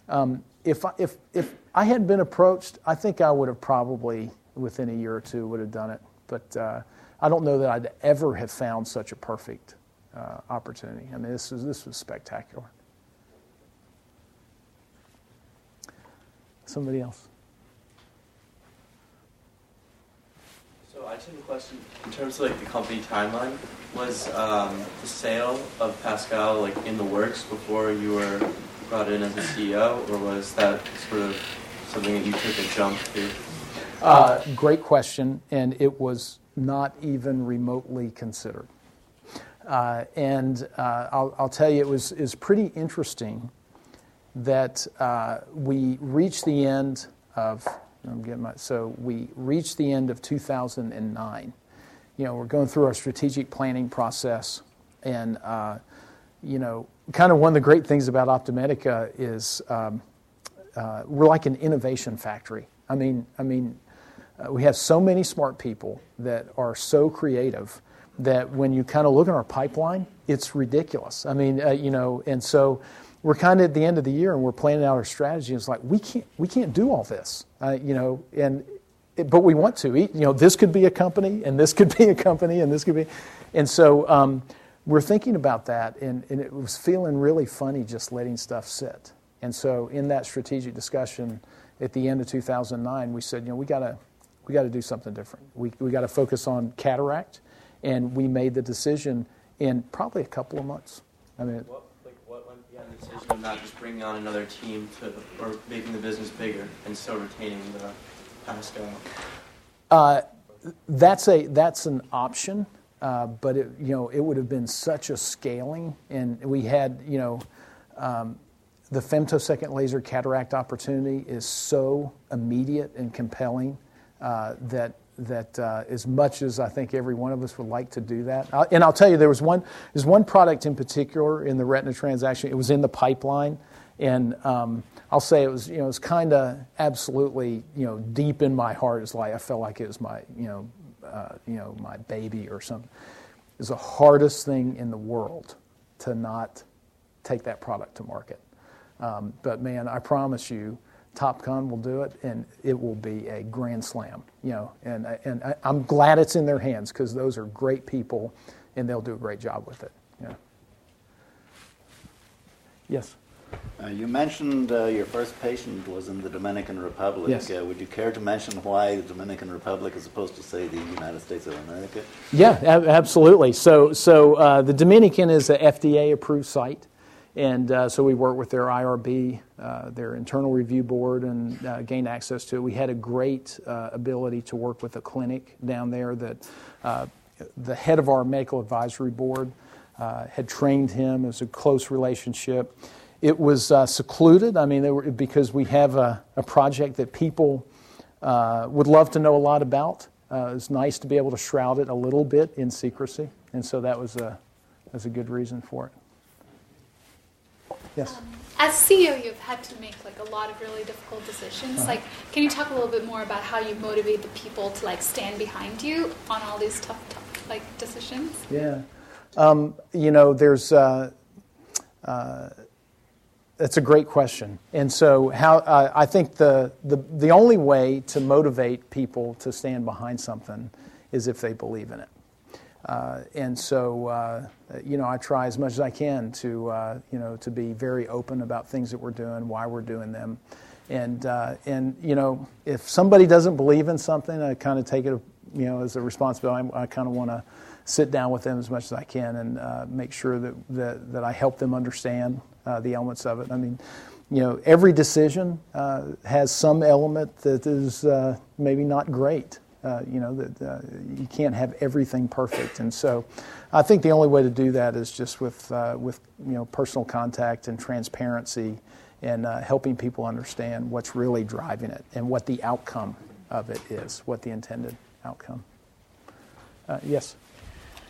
Um, if, I, if, if I hadn't been approached, I think I would have probably within a year or two would have done it. But uh, I don't know that I'd ever have found such a perfect uh, opportunity. I mean, this was, this was spectacular. Somebody else? So I just have a question. In terms of like the company timeline, was um, the sale of Pascal like in the works before you were brought in as a CEO, or was that sort of something that you took a jump to? Uh, great question, and it was not even remotely considered. Uh, and uh, I'll, I'll, tell you, it was, is pretty interesting that uh, we reached the end of, I'm getting my, so we reached the end of 2009. You know, we're going through our strategic planning process, and, uh, you know, kind of one of the great things about OptiMedica is um, uh, we're like an innovation factory. I mean, I mean, uh, we have so many smart people that are so creative that when you kind of look at our pipeline, it's ridiculous. I mean, uh, you know, and so we're kind of at the end of the year and we're planning out our strategy. And It's like we can't we can't do all this, uh, you know, and but we want to. You know, this could be a company, and this could be a company, and this could be, and so um, we're thinking about that, and, and it was feeling really funny just letting stuff sit. And so in that strategic discussion at the end of 2009, we said, you know, we got to we got to do something different. We, we got to focus on cataract, and we made the decision in probably a couple of months. I mean, what, like, what went behind the decision of not just bringing on another team to, or making the business bigger and still retaining the Pascal? Uh, that's a that's an option, uh, but it, you know it would have been such a scaling, and we had you know. Um, the femtosecond laser cataract opportunity is so immediate and compelling uh, that that uh, as much as I think every one of us would like to do that. I'll, and I'll tell you, there was one there's one product in particular in the retina transaction. It was in the pipeline, and um, I'll say it was you know it was kind of absolutely you know deep in my heart. It's like I felt like it was my you know uh, you know my baby or something. It's the hardest thing in the world to not take that product to market. Um, but man, I promise you TopCon will do it, and it will be a grand slam. You know, and and I, am glad it's in their hands because those are great people, and they'll do a great job with it. Yeah. Yes. Uh, you mentioned uh, your first patient was in the Dominican Republic. Yes. Uh, would you care to mention why the Dominican Republic as opposed to, say, the United States of America? Yeah, ab- absolutely. So, so uh, the Dominican is a FDA approved site And uh, so we worked with their IRB, uh, their internal review board, and uh, gained access to it. We had a great uh, ability to work with a clinic down there that uh, the head of our medical advisory board uh, had trained him. It was a close relationship. It was secluded. I mean, were, because we have a, a, project that people would love to know a lot about. It's nice to be able to shroud it a little bit in secrecy, and so that was a, was a good reason for it. Yes. Um, as CEO, you've had to make like a lot of really difficult decisions. Uh-huh. Like, can you talk a little bit more about how you motivate the people to like stand behind you on all these tough, tough like decisions? Yeah, um, you know, there's. Uh, uh, that's a great question. And so, how uh, I think the, the the only way to motivate people to stand behind something is if they believe in it. Uh, and so, uh, you know, I try as much as I can to, uh, you know, to be very open about things that we're doing, why we're doing them, and uh, and you know, if somebody doesn't believe in something, I kind of take it, you know, as a responsibility. I, I kind of want to sit down with them as much as I can and uh, make sure that, that that I help them understand uh, the elements of it. I mean. You know, every decision has some element that is maybe not great, uh, you know that uh, you can't have everything perfect, and so I think the only way to do that is just with uh, with you know personal contact and transparency, and uh, helping people understand what's really driving it and what the outcome of it is, what the intended outcome. Uh, yes.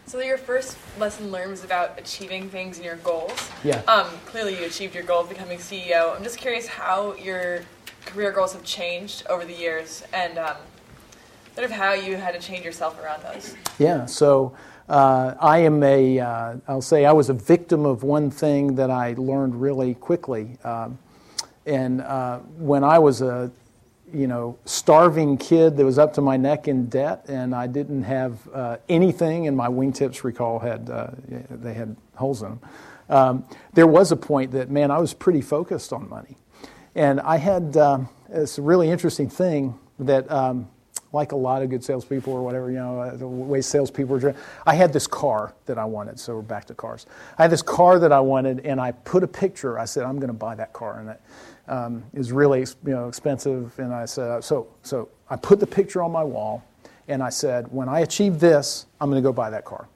So your first lesson learned was about achieving things and your goals. Yeah. Um, clearly, you achieved your goal of becoming CEO. I'm just curious how your career goals have changed over the years, and um, sort of how you had to change yourself around those. Yeah, so uh, I am a, uh, I'll say I was a victim of one thing that I learned really quickly. Um, and uh, when I was a, you know, starving kid that was up to my neck in debt, and I didn't have uh, anything, and my wingtips recall had uh, they had holes in them. Um, there was a point that man, I was pretty focused on money, and I had a really interesting thing that um, like a lot of good salespeople or whatever, you know, uh, the way salespeople are. I had this car that I wanted, so we're back to cars. I had this car that I wanted, and I put a picture. I said, I'm going to buy that car, and it um, is really, you know, expensive. And I said, so, so I put the picture on my wall, and I said, when I achieve this, I'm going to go buy that car.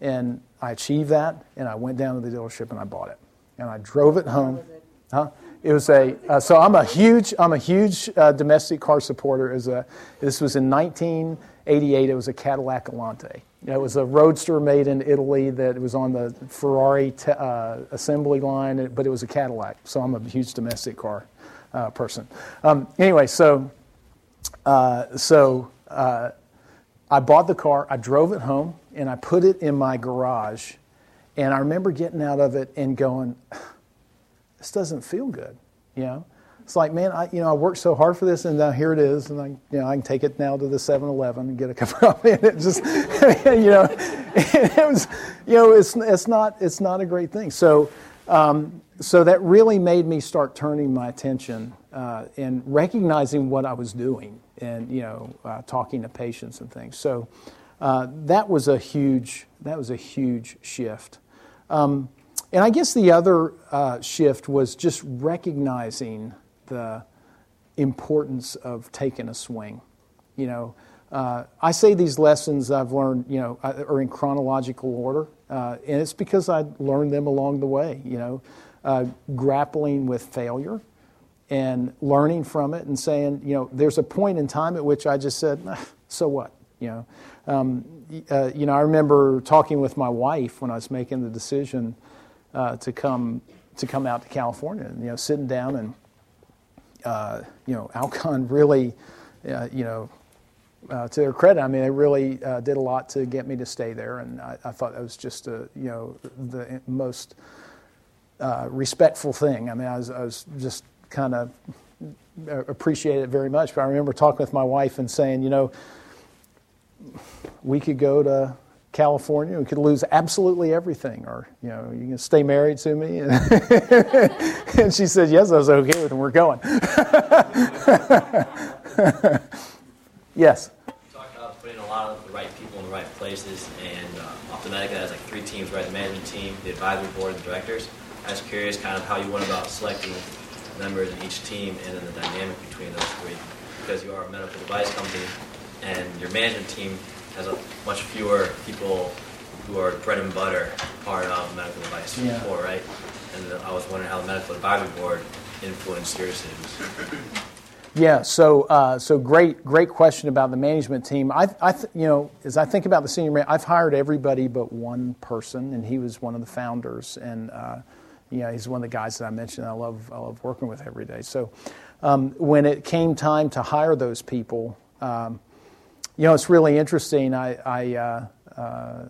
And I achieved that, and I went down to the dealership and I bought it, and I drove it home. Huh? It was a uh, so I'm a huge I'm a huge uh, domestic car supporter. As a this was in 1988. It was a Cadillac Alante. It was a roadster made in Italy that was on the Ferrari uh, assembly line, but it was a Cadillac. So I'm a huge domestic car uh, person. Um, anyway, so uh, so uh, I bought the car. I drove it home and I put it in my garage. And I remember getting out of it and going this doesn't feel good, you know. It's like, man, I, you know, I worked so hard for this, and now here it is, and I, you know, I can take it now to the 7-Eleven and get a cup of coffee, and it just, you know, it was, you know, it's, it's not, it's not a great thing. So, um, so that really made me start turning my attention uh, and recognizing what I was doing, and you know, uh, talking to patients and things. So, uh, that was a huge, that was a huge shift. Um, and I guess the other uh, shift was just recognizing the importance of taking a swing. You know, uh, I say these lessons I've learned, you know, uh, are in chronological order, uh, and it's because I learned them along the way. You know, uh, grappling with failure and learning from it, and saying, you know, there's a point in time at which I just said, so what? You know, um, uh, you know, I remember talking with my wife when I was making the decision uh, to come to come out to California. And, you know, sitting down and uh, you know, Alcon really, uh, you know, uh, to their credit, I mean, they really uh, did a lot to get me to stay there, and I, I thought that was just a, you know, the most respectful thing. I mean, I was, I was just kind of appreciated it very much. But I remember talking with my wife and saying, you know, we could go to California, we could lose absolutely everything, or you know, you can stay married to me. And, and she said, "Yes, I was okay with it. And we're going." yes. Talked about putting a lot of the right people in the right places, and uh, OptiMedica has like three teams, right? The management team, the advisory board, and the directors. I was curious kind of how you went about selecting members in each team and then the dynamic between those three. Because you are a medical device company and your management team has a much fewer people who are bread and butter part of medical device Yeah. before, right? And I was wondering how the medical advisory board influenced your decisions. Yeah, so uh, so great great question about the management team. I, I th- you know as I think about the senior man, I've hired everybody but one person, and he was one of the founders, and uh, you know he's one of the guys that I mentioned. I love I love working with every day. So um, when it came time to hire those people, um, you know it's really interesting. I, I uh, uh,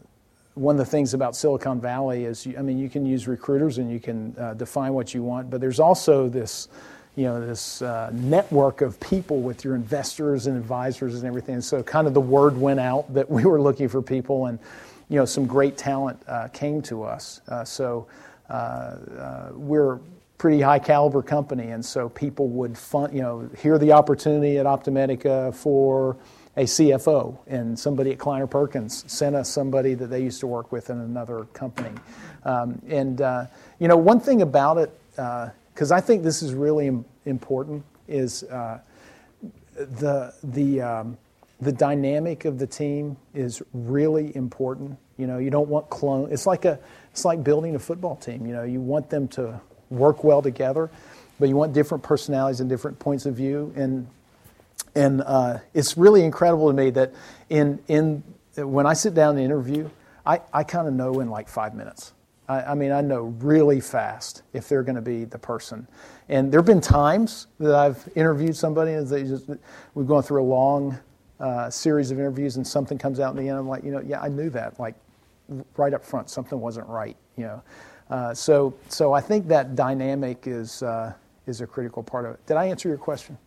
one of the things about Silicon Valley is, you, I mean, you can use recruiters and you can uh, define what you want, but there's also this, you know, this uh, network of people with your investors and advisors and everything. So kind of the word went out that we were looking for people, and you know, some great talent uh, came to us. Uh, so we're pretty high caliber company, and so people would fund, you know, hear the opportunity at OptiMedica for a CFO, and somebody at Kleiner Perkins sent us somebody that they used to work with in another company. Um, and uh, you know, one thing about it, because I think this is really Im- important, is uh, the the um, the dynamic of the team is really important. You know, you don't want clone. It's like a it's like building a football team. You know, you want them to work well together, but you want different personalities and different points of view. And and uh, it's really incredible to me that in in when I sit down to interview, I, I kind of know in like five minutes. I, I mean, I know really fast if they're going to be the person. And there have been times that I've interviewed somebody and they just we've gone through a long uh, series of interviews and something comes out in the end. I'm like, you know, yeah, I knew that. Like right up front, something wasn't right. You know, uh, so so I think that dynamic is uh, is a critical part of it. Did I answer your question?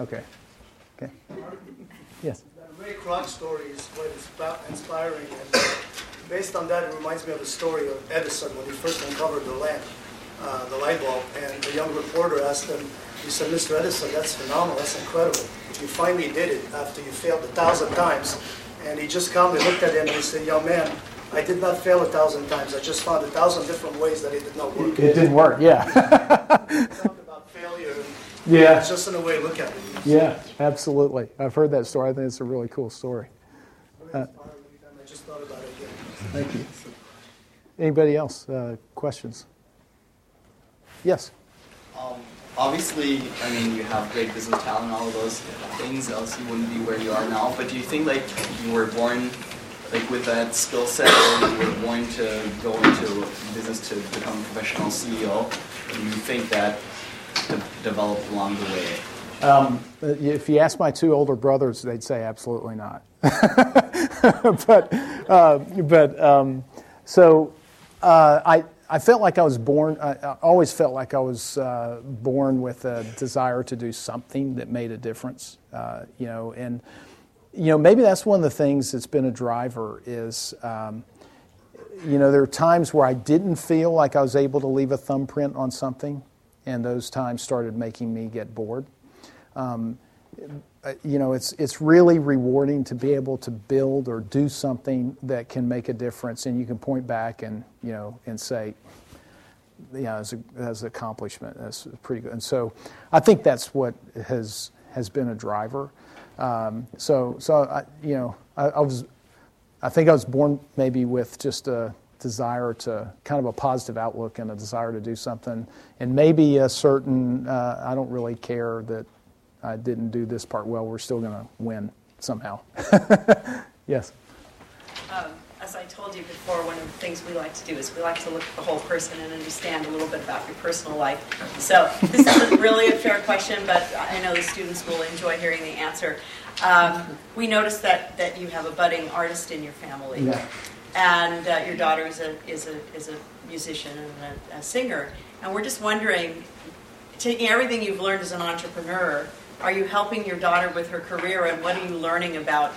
Okay. Okay. Yes. The Ray Kroc story is quite inspiring, and based on that, it reminds me of the story of Edison when he first uncovered the lamp, uh, the light bulb, and the young reporter asked him, he said, Mr. Edison, that's phenomenal, that's incredible. You finally did it after you failed a thousand times. And he just calmly looked at him and he said, young man, I did not fail a thousand times. I just found a thousand different ways that it did not work. It didn't work. Yeah. Talk about failure. Yeah. It's just in a way to look at it. Yeah, absolutely. I've heard that story. I think it's a really cool story. Uh, I just thought about it again. thank you. Anybody else? Uh, questions? Yes. Um, obviously, I mean, you have great business talent and all of those things, else you wouldn't be where you are now. But do you think, like, you were born, like, with that skill set, or you were born to go into business to become a professional CEO? Or do you think that de- developed along the way? Um, if you ask my two older brothers, they'd say absolutely not. but uh, but um, so uh, I I felt like I was born. I, I always felt like I was uh, born with a desire to do something that made a difference. Uh, you know, and you know maybe that's one of the things that's been a driver is. Um, you know, there are times where I didn't feel like I was able to leave a thumbprint on something, and those times started making me get bored. Um, uh, you know, it's it's really rewarding to be able to build or do something that can make a difference, and you can point back and you know and say, yeah, as a, as an accomplishment, that's pretty good. And so, I think that's what has has been a driver. Um, so so I, you know, I, I was, I think I was born maybe with just a desire to kind of a positive outlook and a desire to do something, and maybe a certain uh, I don't really care that I didn't do this part well, we're still going to win somehow. yes. Um, as I told you before, one of the things we like to do is we like to look at the whole person and understand a little bit about your personal life. So this isn't really a fair question, but I know the students will enjoy hearing the answer. Um, we noticed that, that you have a budding artist in your family, Yeah. And uh, your daughter is a, is a, is a musician and a, a singer. And we're just wondering, taking everything you've learned as an entrepreneur, are you helping your daughter with her career, and what are you learning about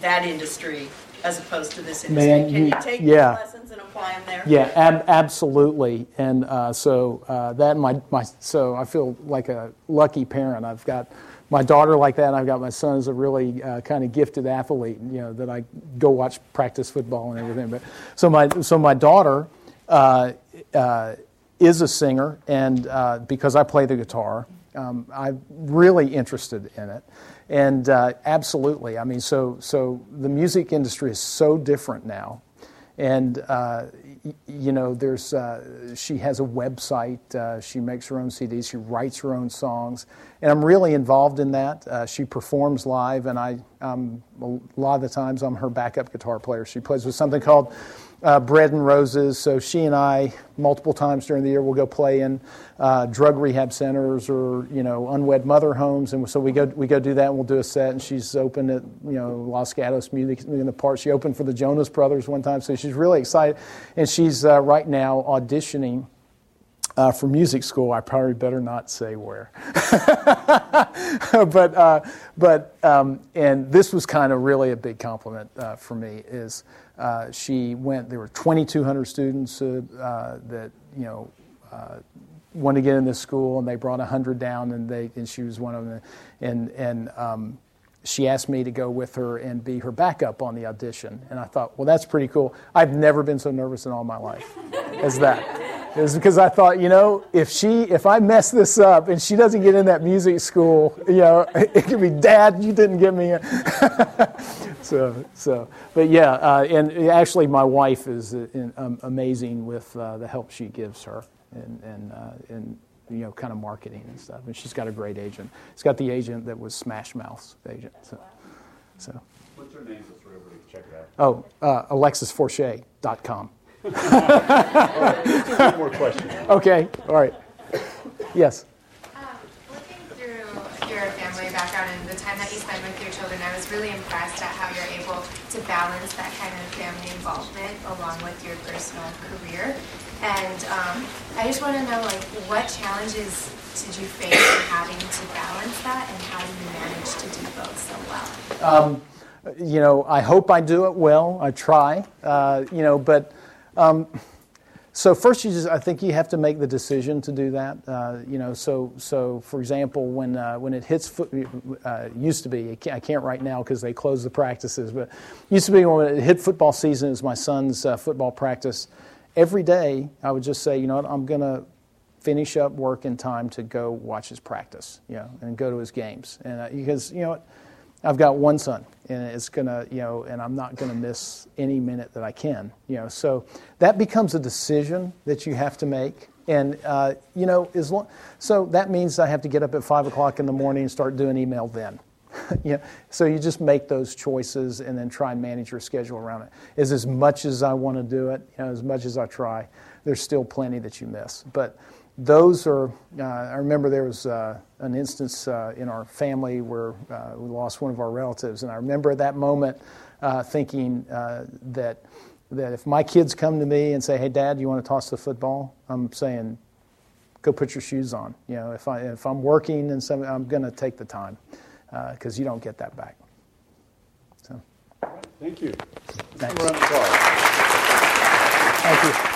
that industry as opposed to this industry? Man, Can you you- take yeah. lessons and apply them there? Yeah, ab- absolutely. And uh, so uh, that my, my so I feel like a lucky parent. I've got my daughter like that. And I've got my son as a really uh, kind of gifted athlete. You know that I go watch practice football and everything. But so my so my daughter uh, uh, is a singer, and uh, because I play the guitar, um, I'm really interested in it. And uh, absolutely, I mean, so so the music industry is so different now, and uh, you know, there's uh, she has a website. Uh, she makes her own CDs. She writes her own songs, and I'm really involved in that. Uh, she performs live, and I um, a lot of the times I'm her backup guitar player. She plays with something called uh, Bread and Roses. So she and I, multiple times during the year, will go play in uh, drug rehab centers or you know unwed mother homes, and so we go we go do that, and we'll do a set. And she's open at you know Los Gatos Music in the Park. She opened for the Jonas Brothers one time, so she's really excited, and she's uh, right now auditioning. Uh, for music school, I probably better not say where. but uh, but um, and this was kind of really a big compliment uh, for me. Is uh, she went? There were 2,200 students uh, uh, that you know wanted to get in this school, and they brought 100 down, and they and she was one of them. And and um, she asked me to go with her and be her backup on the audition. And I thought, well, that's pretty cool. I've never been so nervous in all my life as that. It was because I thought, you know, if she, if I mess this up and she doesn't get in that music school, you know, it could be, Dad, you didn't get me in. so, so, but yeah, uh, and actually, my wife is uh, in, um, amazing with uh, the help she gives her, and and uh, and you know, kind of marketing and stuff. And she's got a great agent. She's got the agent that was Smash Mouth's agent. So, so. What's her name everybody can check it out? Oh, uh, AlexisForchette.com. All right, let's do one more question. Okay, all right. Yes. Looking through your family background and the time that you spend with your children, I really impressed at how you're able to balance that kind of family involvement along with your personal career. And um, I just want to know, like, what challenges did you face in having to balance that, and how do you manage to do both so well? Um, you know, I hope I do it well. I try. Uh, you know, but um, so first, you just I think you have to make the decision to do that. Uh, you know, so so for example, when uh, when it hits foot, uh, used to be I can't, right now because they closed the practices, but used to be when it hit football season, it was my son's uh, football practice. Every day, I would just say, you know what, I'm going to finish up work in time to go watch his practice, you know, and go to his games, and uh, because you know what. I've got one son, and it's gonna, you know, and I'm not gonna miss any minute that I can, you know. So that becomes a decision that you have to make, and uh, you know, as long, so that means I have to get up at five o'clock in the morning and start doing email then. know, so you just make those choices and then try and manage your schedule around it. Is as much as I want to do it, you know, as much as I try, there's still plenty that you miss, but those are, uh, I remember there was uh, an instance uh, in our family where uh, we lost one of our relatives, and I remember at that moment uh, thinking uh, that, that if my kids come to me and say, hey, Dad, you want to toss the football? I'm saying, go put your shoes on. You know, if, I, if I'm working and something, I'm going to take the time because you don't get that back. So. Thank you. Thanks. Round of applause. Thank you.